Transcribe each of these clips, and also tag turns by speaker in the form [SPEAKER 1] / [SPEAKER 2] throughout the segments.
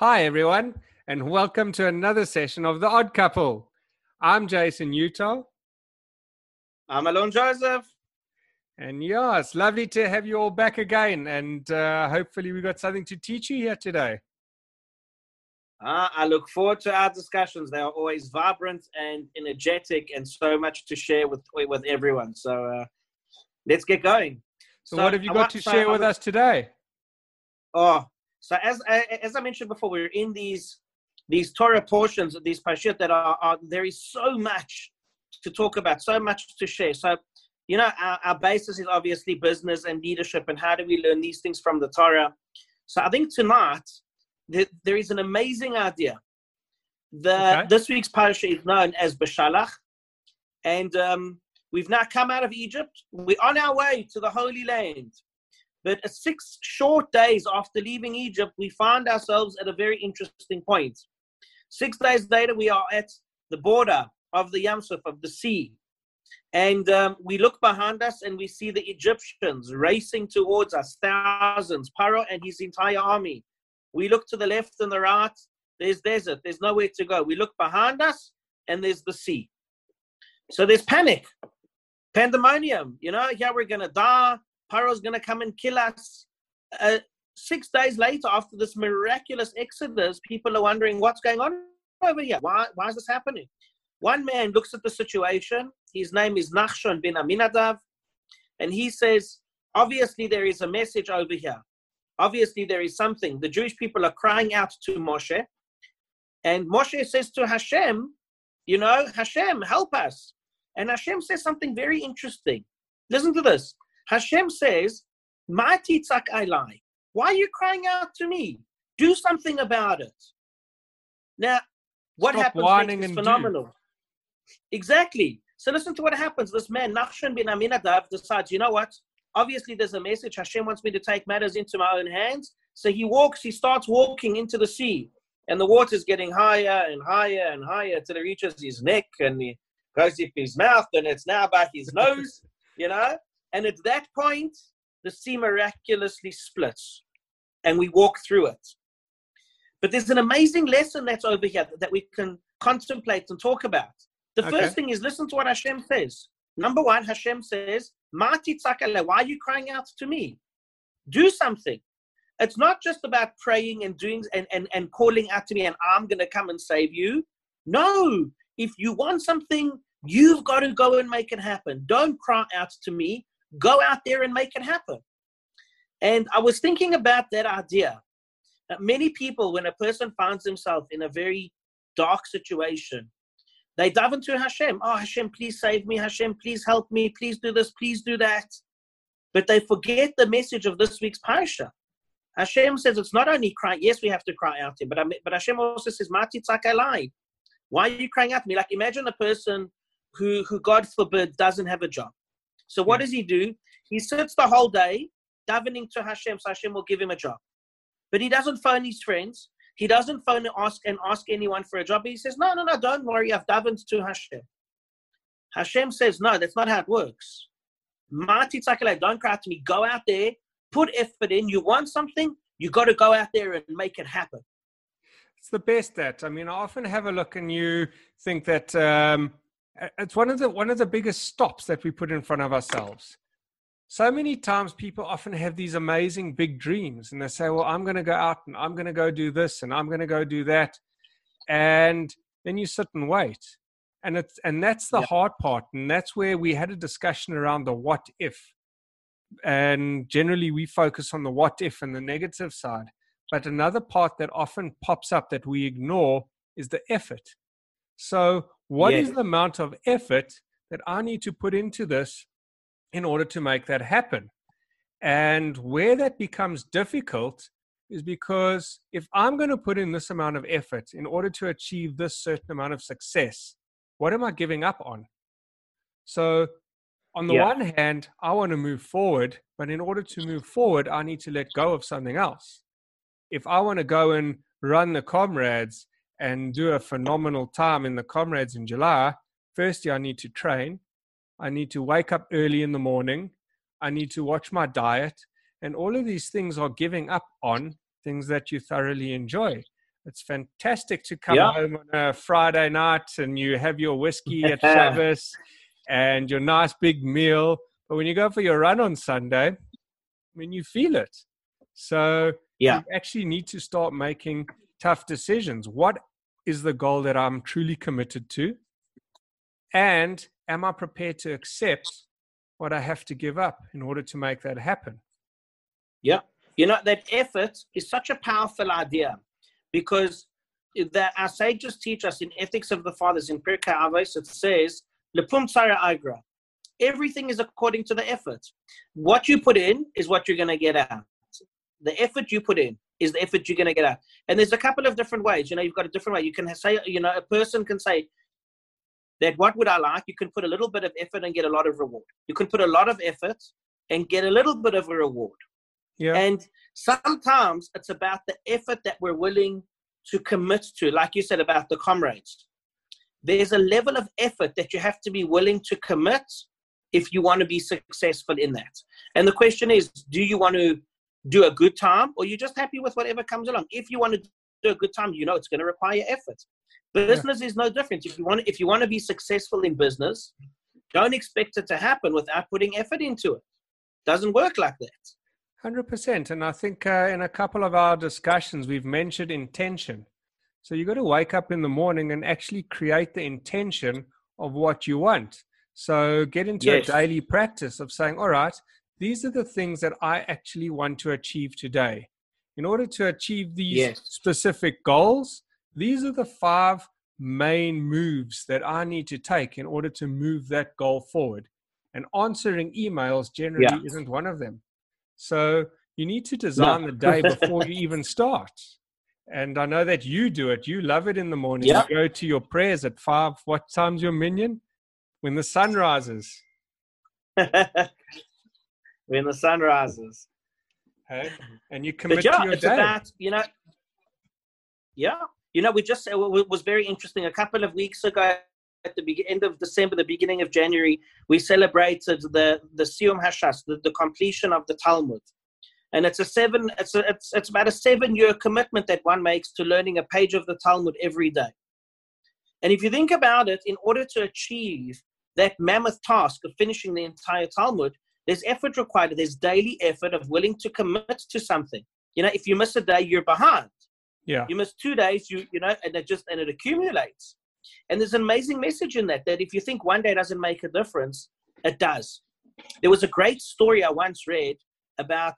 [SPEAKER 1] Hi, everyone, and welcome to another session of The Odd Couple. I'm Jason Utah.
[SPEAKER 2] I'm Alon Joseph.
[SPEAKER 1] And yeah, it's lovely to have you all back again. And uh, hopefully, we got something to teach you here today.
[SPEAKER 2] Uh, I look forward to our discussions. They are always vibrant and energetic, and so much to share with with everyone. So uh, let's get going.
[SPEAKER 1] So, so what have you got to share with us today?
[SPEAKER 2] Oh, so as as I mentioned before, we're in these these Torah portions, of these parashiyot that are, are there is so much to talk about, so much to share. So you know, our, our basis is obviously business and leadership, and how do we learn these things from the Torah? So I think tonight there is an amazing idea. The okay. this week's parasha is known as Beshalach, and um, we've now come out of Egypt. We're on our way to the Holy Land. But six short days after leaving Egypt, we find ourselves at a very interesting point. Six days later, we are at the border of the Yamsuf, of the sea. And um, we look behind us and we see the Egyptians racing towards us, thousands, Paro and his entire army. We look to the left and the right, there's desert, there's nowhere to go. We look behind us and there's the sea. So there's panic, pandemonium. You know, yeah, we're going to die. Paro's going to come and kill us. Uh, six days later, after this miraculous exodus, people are wondering what's going on over here. Why, why is this happening? One man looks at the situation. His name is Nachshon bin Aminadav. And he says, obviously, there is a message over here. Obviously, there is something. The Jewish people are crying out to Moshe. And Moshe says to Hashem, you know, Hashem, help us. And Hashem says something very interesting. Listen to this. Hashem says, Mah titzak elai. Why are you crying out to me? Do something about it. Now, what Stop happens is phenomenal. Do. Exactly. So listen to what happens. This man, Nachshon bin Aminadav, decides, you know what? Obviously, there's a message. Hashem wants me to take matters into my own hands. So he walks, he starts walking into the sea. And the water's getting higher and higher and higher till it reaches his neck and he goes up his mouth and it's now by his nose, you know? And at that point, the sea miraculously splits and we walk through it. But there's an amazing lesson that's over here that we can contemplate and talk about. The okay. first thing is listen to what Hashem says. Number one, Hashem says, Mah titzak elai, why are you crying out to me? Do something. It's not just about praying and doing and, and, and calling out to me and I'm going to come and save you. No, if you want something, you've got to go and make it happen. Don't cry out to me. Go out there and make it happen. And I was thinking about that idea. That many people, when a person finds himself in a very dark situation, they dive into Hashem. Oh, Hashem, please save me. Hashem, please help me. Please do this. Please do that. But they forget the message of this week's parasha. Hashem says it's not only crying. Yes, we have to cry out to him, but, but Hashem also says, Mati. Why are you crying out to me? Like imagine a person who, who God forbid, doesn't have a job. So what does he do? He sits the whole day davening to Hashem, so Hashem will give him a job. But he doesn't phone his friends. He doesn't phone and ask and ask anyone for a job. He says, No, no, no, don't worry, I've davened to Hashem. Hashem says, No, that's not how it works. Mati don't cry to me. Go out there, put effort in. You want something, you got to go out there and make it happen.
[SPEAKER 1] It's the best that. I mean, I often have a look and you think that um, it's one of the one of the biggest stops that we put in front of ourselves. So many times people often have these amazing big dreams and they say well i'm going to go out and i'm going to go do this and i'm going to go do that. And then you sit and wait. And it's and that's the yep. hard part. And that's where we had a discussion around the what if. And generally we focus on the what if and the negative side. But another part that often pops up that we ignore is the effort. So what is the amount of effort that I need to put into this in order to make that happen? And where that becomes difficult is because if I'm going to put in this amount of effort in order to achieve this certain amount of success, what am I giving up on? So, on the yeah. one hand, I want to move forward, but in order to move forward, I need to let go of something else. If I want to go and run the comrades and do a phenomenal time in the comrades in July, firstly, I need to train. I need to wake up early in the morning. I need to watch my diet. And all of these things are giving up on things that you thoroughly enjoy. It's fantastic to come
[SPEAKER 2] Yeah.
[SPEAKER 1] home on a Friday night and you have your whiskey at Shabbos and your nice big meal. But when you go for your run on Sunday, I mean, you feel it. So
[SPEAKER 2] Yeah.
[SPEAKER 1] you actually need to start making tough decisions. What is the goal that I'm truly committed to? And am I prepared to accept what I have to give up in order to make that happen?
[SPEAKER 2] Yeah. You know, that effort is such a powerful idea because that our sages teach us in Ethics of the Fathers in Pirkei Avos, it says, Lefum tzaara agra. Everything is according to the effort. What you put in is what you're going to get out. The effort you put in is the effort you're going to get out. And there's a couple of different ways. You know, you've got a different way. You can say, you know, a person can say that what would I like? You can put a little bit of effort and get a lot of reward. You can put a lot of effort and get a little bit of a reward.
[SPEAKER 1] Yeah.
[SPEAKER 2] And sometimes it's about the effort that we're willing to commit to, like you said about the comrades. There's a level of effort that you have to be willing to commit if you want to be successful in that. And the question is do you want to do a good time or you're just happy with whatever comes along? If you want to do a good time, you know it's going to require effort. Business is no different. If you want if you want to be successful in business, don't expect it to happen without putting effort into it. Doesn't work like that.
[SPEAKER 1] Hundred percent, and I think uh, in a couple of our discussions we've mentioned intention. So you've got to wake up in the morning and actually create the intention of what you want. So get into
[SPEAKER 2] Yes.
[SPEAKER 1] a daily practice of saying, "All right, these are the things that I actually want to achieve today. In order to achieve these
[SPEAKER 2] Yes.
[SPEAKER 1] specific goals, these are the five main moves that I need to take in order to move that goal forward." And answering emails generally
[SPEAKER 2] Yeah.
[SPEAKER 1] isn't one of them. So you need to design the day before you even start. And I know that you do it. You love it in the morning.
[SPEAKER 2] Yeah.
[SPEAKER 1] You go to your prayers at five. What time's your minyan? When the sun rises.
[SPEAKER 2] when the sun rises.
[SPEAKER 1] Hey? And you commit
[SPEAKER 2] But yeah,
[SPEAKER 1] to your
[SPEAKER 2] it's
[SPEAKER 1] day.
[SPEAKER 2] about you know. Yeah, you know, we just it was very interesting. A couple of weeks ago, at the be- end of December, the beginning of January, we celebrated the the Siyum Hashas, the, the completion of the Talmud, and it's a seven. It's a, it's it's about a seven year commitment that one makes to learning a page of the Talmud every day. And if you think about it, in order to achieve that mammoth task of finishing the entire Talmud, there's effort required. There's daily effort of willing to commit to something. You know, if you miss a day, you're behind.
[SPEAKER 1] yeah.
[SPEAKER 2] You miss two days, you you know, and it just and it accumulates. And there's an amazing message in that that if you think one day doesn't make a difference, it does. There was a great story I once read about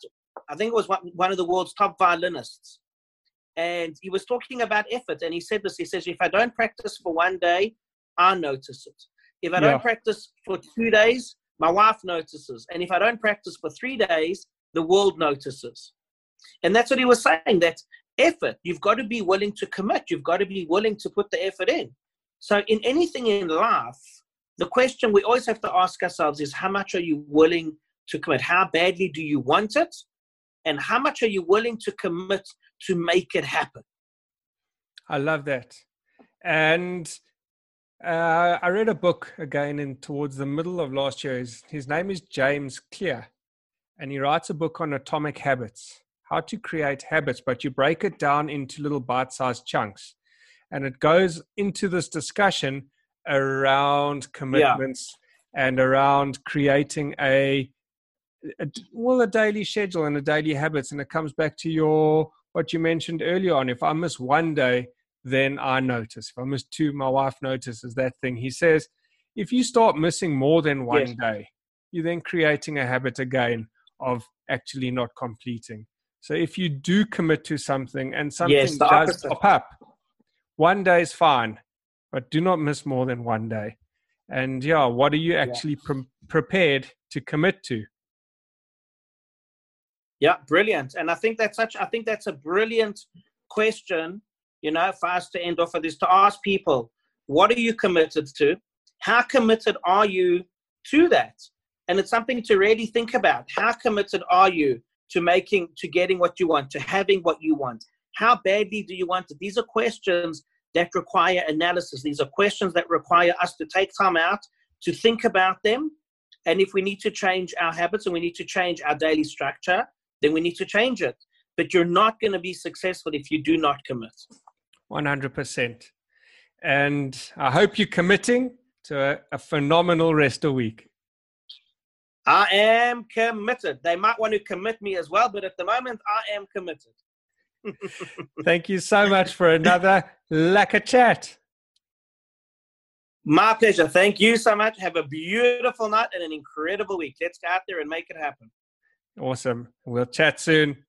[SPEAKER 2] I think it was one, one of the world's top violinists. And he was talking about effort, and he said this. He says, "If I don't practice for one day, I notice it. If I
[SPEAKER 1] Yeah.
[SPEAKER 2] don't practice for two days, my wife notices. And if I don't practice for three days, the world notices." And that's what he was saying. That effort, you've got to be willing to commit. You've got to be willing to put the effort in. So, in anything in life, the question we always have to ask ourselves is, how much are you willing to commit? How badly do you want it? And how much are you willing to commit to make it happen?
[SPEAKER 1] I love that. And uh, I read a book again in towards the middle of last year. His, his name is James Clear, and he writes a book on atomic habits, how to create habits, but you break it down into little bite-sized chunks, and it goes into this discussion around commitments and around creating a, a well a daily schedule and a daily habits, and it comes back to your what you mentioned earlier on. If I miss one day, then I notice. If I miss two, my wife notices that thing. He says, if you start missing more than one
[SPEAKER 2] Yes.
[SPEAKER 1] day, you're then creating a habit again of actually not completing. So if you do commit to something and something
[SPEAKER 2] Yes,
[SPEAKER 1] does
[SPEAKER 2] opposite.
[SPEAKER 1] pop up, one day is fine, but do not miss more than one day. And yeah, what are you actually pre- prepared to commit to?
[SPEAKER 2] Yeah, brilliant. And I think that's such. I think that's a brilliant question. You know, for us to end off with is to ask people, what are you committed to? How committed are you to that? And it's something to really think about. How committed are you to making, to getting what you want, to having what you want? How badly do you want it? These are questions that require analysis. These are questions that require us to take time out to think about them. And if we need to change our habits and we need to change our daily structure, then we need to change it. But you're not going to be successful if you do not commit.
[SPEAKER 1] 100%. And I hope you're committing to a, a phenomenal rest of week.
[SPEAKER 2] I am committed. They might want to commit me as well, but at the moment, I am committed.
[SPEAKER 1] Thank you so much for another lekker chat.
[SPEAKER 2] My pleasure. Thank you so much. Have a beautiful night and an incredible week. Let's go out there and make it happen.
[SPEAKER 1] Awesome. We'll chat soon.